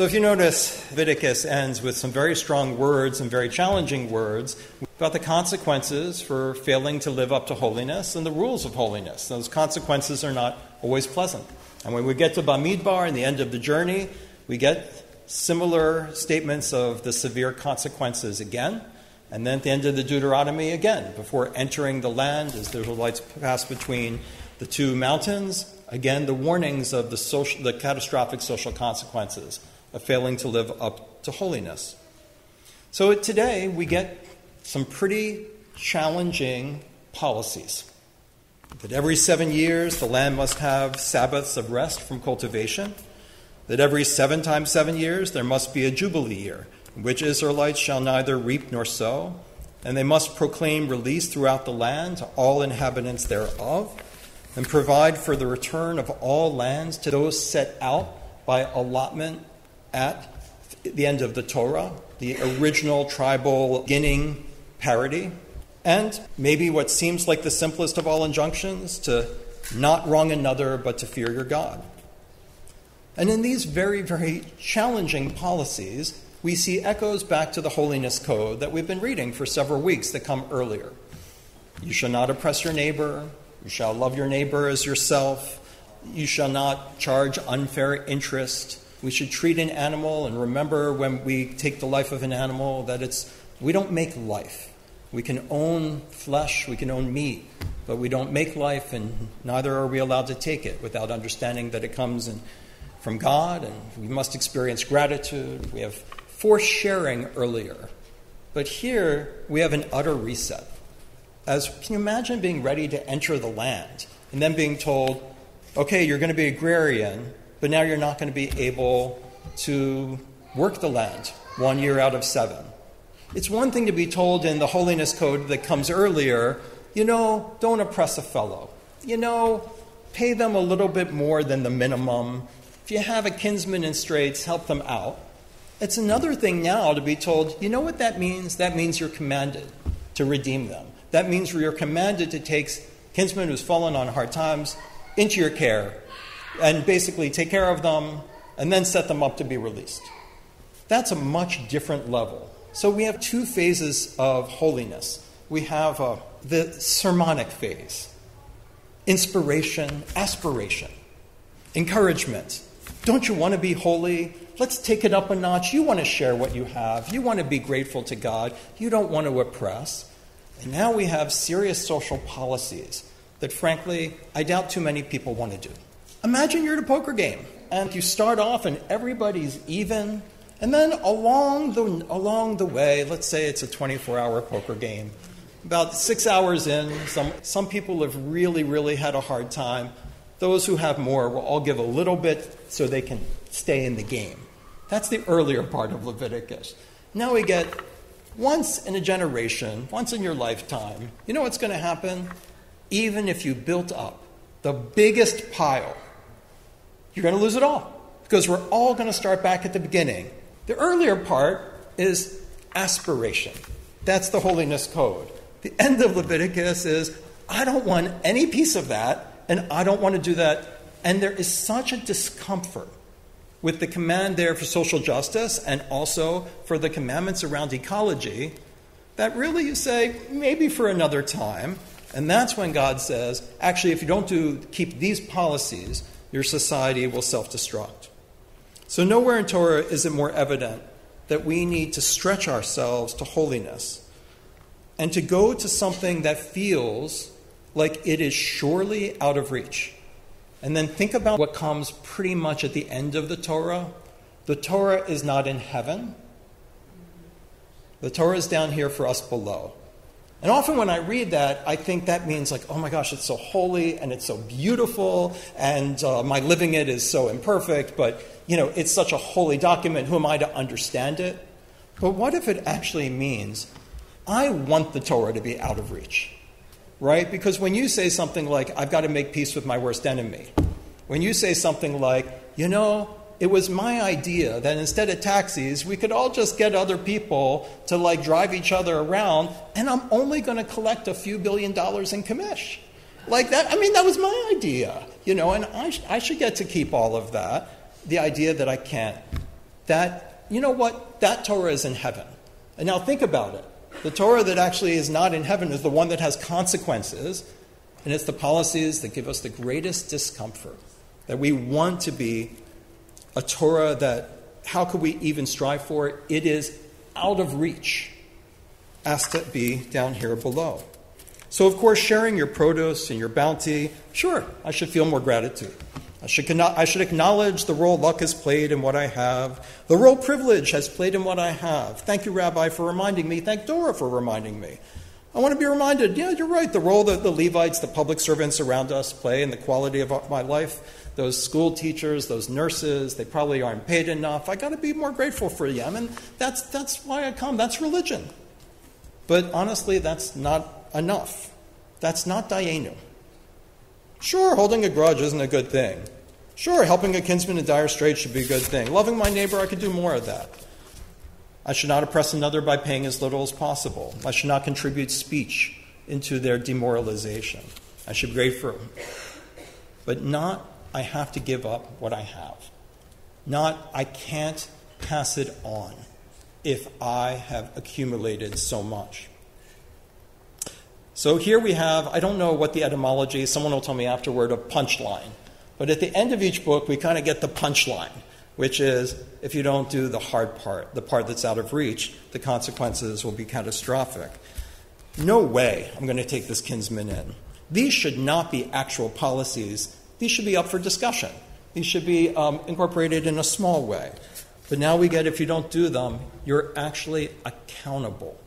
So if you notice, Leviticus ends with some very strong words and very challenging words about the consequences for failing to live up to holiness and the rules of holiness. Those consequences are not always pleasant. And when we get to Bamidbar and the end of the journey, we get similar statements of the severe consequences again. And then at the end of the Deuteronomy again, before entering the land, as the Israelites pass between the two mountains, again the warnings of the, social, the catastrophic social consequences of failing to live up to holiness. So today we get some pretty challenging policies. That every seven years the land must have Sabbaths of rest from cultivation that every seven times seven years there must be a jubilee year, in which Israelites shall neither reap nor sow, and they must proclaim release throughout the land to all inhabitants thereof, and provide for the return of all lands to those set out by allotment at the end of the Torah, the original tribal beginning parody, and maybe what seems like the simplest of all injunctions to not wrong another but to fear your God. And in these very, very challenging policies, we see echoes back to the holiness code that we've been reading for several weeks that come earlier. You shall not oppress your neighbor. You shall love your neighbor as yourself. You shall not charge unfair interest. We should treat an animal and remember when we take the life of an animal that it's we don't make life. We can own flesh, we can own meat, but we don't make life and neither are we allowed to take it without understanding that it comes in from God, and we must experience gratitude. We have forced sharing earlier. But here we have an utter reset. As can you imagine being ready to enter the land and then being told, okay, you're going to be agrarian, but now you're not going to be able to work the land one year out of seven. It's one thing to be told in the holiness code that comes earlier, you know, don't oppress a fellow. You know, pay them a little bit more than the minimum if you have a kinsman in straits, help them out. It's another thing now to be told, you know what that means? That means you're commanded to redeem them. That means you're commanded to take kinsmen who's fallen on hard times into your care and basically take care of them and then set them up to be released. That's a much different level. So we have two phases of holiness. We have uh, the sermonic phase inspiration, aspiration, encouragement, don't you want to be holy? Let's take it up a notch. You want to share what you have. You want to be grateful to God. You don't want to oppress. And now we have serious social policies that, frankly, I doubt too many people want to do. Imagine you're at a poker game and you start off and everybody's even. And then along the, along the way, let's say it's a 24 hour poker game, about six hours in, some, some people have really, really had a hard time. Those who have more will all give a little bit so they can stay in the game. That's the earlier part of Leviticus. Now we get once in a generation, once in your lifetime, you know what's going to happen? Even if you built up the biggest pile, you're going to lose it all because we're all going to start back at the beginning. The earlier part is aspiration. That's the holiness code. The end of Leviticus is I don't want any piece of that and I don't want to do that. And there is such a discomfort with the command there for social justice and also for the commandments around ecology that really you say, maybe for another time. And that's when God says, actually, if you don't do keep these policies, your society will self destruct. So, nowhere in Torah is it more evident that we need to stretch ourselves to holiness and to go to something that feels like it is surely out of reach. And then think about what comes pretty much at the end of the Torah. The Torah is not in heaven, the Torah is down here for us below. And often when I read that, I think that means like, oh my gosh, it's so holy and it's so beautiful, and uh, my living it is so imperfect, but you know, it's such a holy document. Who am I to understand it? But what if it actually means I want the Torah to be out of reach? right? Because when you say something like, I've got to make peace with my worst enemy, when you say something like, you know, it was my idea that instead of taxis, we could all just get other people to like drive each other around, and I'm only going to collect a few billion dollars in commish. Like that, I mean, that was my idea, you know, and I, sh- I should get to keep all of that. The idea that I can't, that, you know what, that Torah is in heaven. And now think about it. The Torah that actually is not in heaven is the one that has consequences, and it's the policies that give us the greatest discomfort. That we want to be a Torah that, how could we even strive for it? It is out of reach, as to be down here below. So, of course, sharing your produce and your bounty, sure, I should feel more gratitude. I should, I should acknowledge the role luck has played in what I have, the role privilege has played in what I have. Thank you, Rabbi, for reminding me. Thank Torah for reminding me. I want to be reminded, yeah, you're right, the role that the Levites, the public servants around us play in the quality of my life. Those school teachers, those nurses, they probably aren't paid enough. I got to be more grateful for them, and that's, that's why I come. That's religion. But honestly, that's not enough. That's not Dayenu. Sure, holding a grudge isn't a good thing. Sure, helping a kinsman in dire straits should be a good thing. Loving my neighbor, I could do more of that. I should not oppress another by paying as little as possible. I should not contribute speech into their demoralization. I should be grateful. But not, I have to give up what I have. Not, I can't pass it on if I have accumulated so much. So here we have, I don't know what the etymology, someone will tell me afterward, a punchline. But at the end of each book, we kind of get the punchline, which is if you don't do the hard part, the part that's out of reach, the consequences will be catastrophic. No way I'm going to take this kinsman in. These should not be actual policies, these should be up for discussion. These should be um, incorporated in a small way. But now we get if you don't do them, you're actually accountable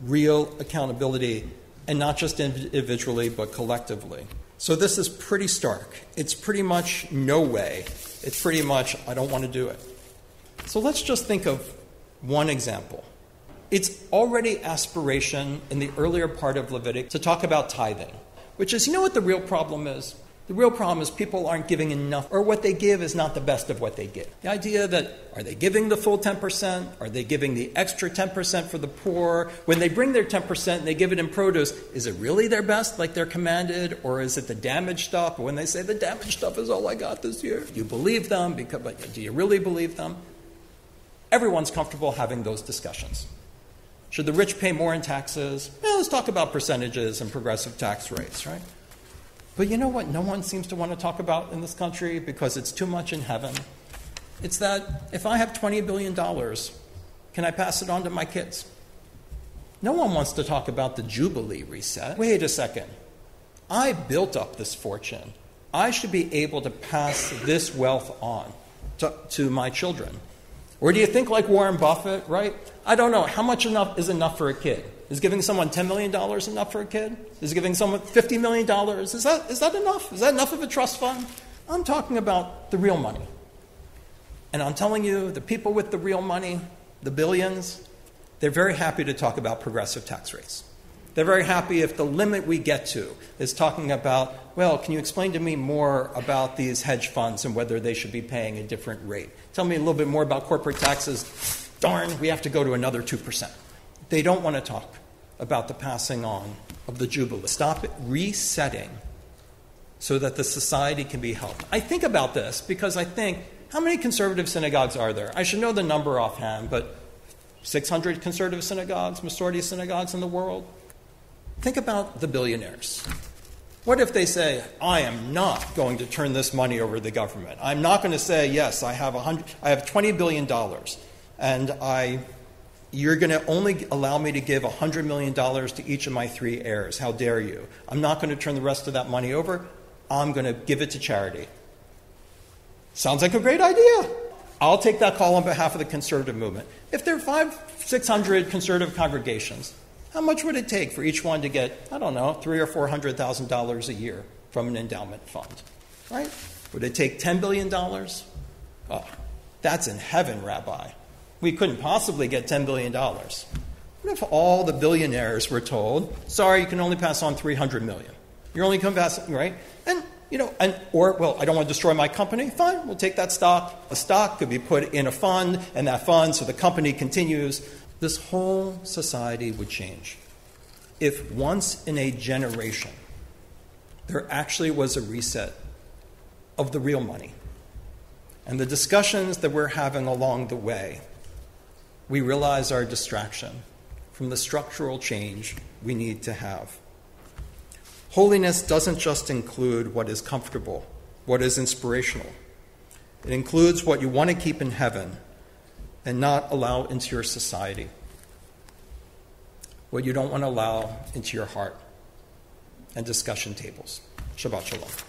real accountability, and not just individually, but collectively. So this is pretty stark. It's pretty much no way. It's pretty much, I don't want to do it. So let's just think of one example. It's already aspiration in the earlier part of Leviticus to talk about tithing, which is, you know what the real problem is? The real problem is people aren't giving enough, or what they give is not the best of what they give. The idea that are they giving the full 10%? Are they giving the extra 10% for the poor? When they bring their 10% and they give it in produce, is it really their best, like they're commanded, or is it the damaged stuff? when they say the damaged stuff is all I got this year, you believe them, because, do you really believe them? Everyone's comfortable having those discussions. Should the rich pay more in taxes? Well, let's talk about percentages and progressive tax rates, right? But you know what no one seems to want to talk about in this country because it's too much in heaven? It's that if I have $20 billion, can I pass it on to my kids? No one wants to talk about the Jubilee reset. Wait a second. I built up this fortune. I should be able to pass this wealth on to, to my children. Or do you think like Warren Buffett, right? I don't know. How much enough is enough for a kid? Is giving someone $10 million enough for a kid? Is giving someone $50 million? Is that, is that enough? Is that enough of a trust fund? I'm talking about the real money. And I'm telling you, the people with the real money, the billions, they're very happy to talk about progressive tax rates. They're very happy if the limit we get to is talking about, well, can you explain to me more about these hedge funds and whether they should be paying a different rate? Tell me a little bit more about corporate taxes. Darn, we have to go to another 2%. They don't want to talk about the passing on of the Jubilee. Stop it resetting so that the society can be helped. I think about this because I think how many conservative synagogues are there? I should know the number offhand, but 600 conservative synagogues, Masorti synagogues in the world? Think about the billionaires. What if they say, I am not going to turn this money over to the government? I'm not going to say, yes, I have, I have $20 billion and I you're going to only allow me to give $100 million to each of my three heirs. How dare you? I'm not going to turn the rest of that money over. I'm going to give it to charity. Sounds like a great idea. I'll take that call on behalf of the conservative movement. If there are five, 600 conservative congregations, how much would it take for each one to get, I don't know, three or four hundred thousand dollars a year from an endowment fund? Right? Would it take $10 billion? Oh, that's in heaven, Rabbi we couldn't possibly get $10 billion. What if all the billionaires were told, sorry, you can only pass on 300 million? You're only going pass, right? And, you know, and, or, well, I don't want to destroy my company. Fine, we'll take that stock. A stock could be put in a fund, and that fund, so the company continues. This whole society would change if once in a generation there actually was a reset of the real money and the discussions that we're having along the way, we realize our distraction from the structural change we need to have. Holiness doesn't just include what is comfortable, what is inspirational. It includes what you want to keep in heaven and not allow into your society, what you don't want to allow into your heart and discussion tables. Shabbat Shalom.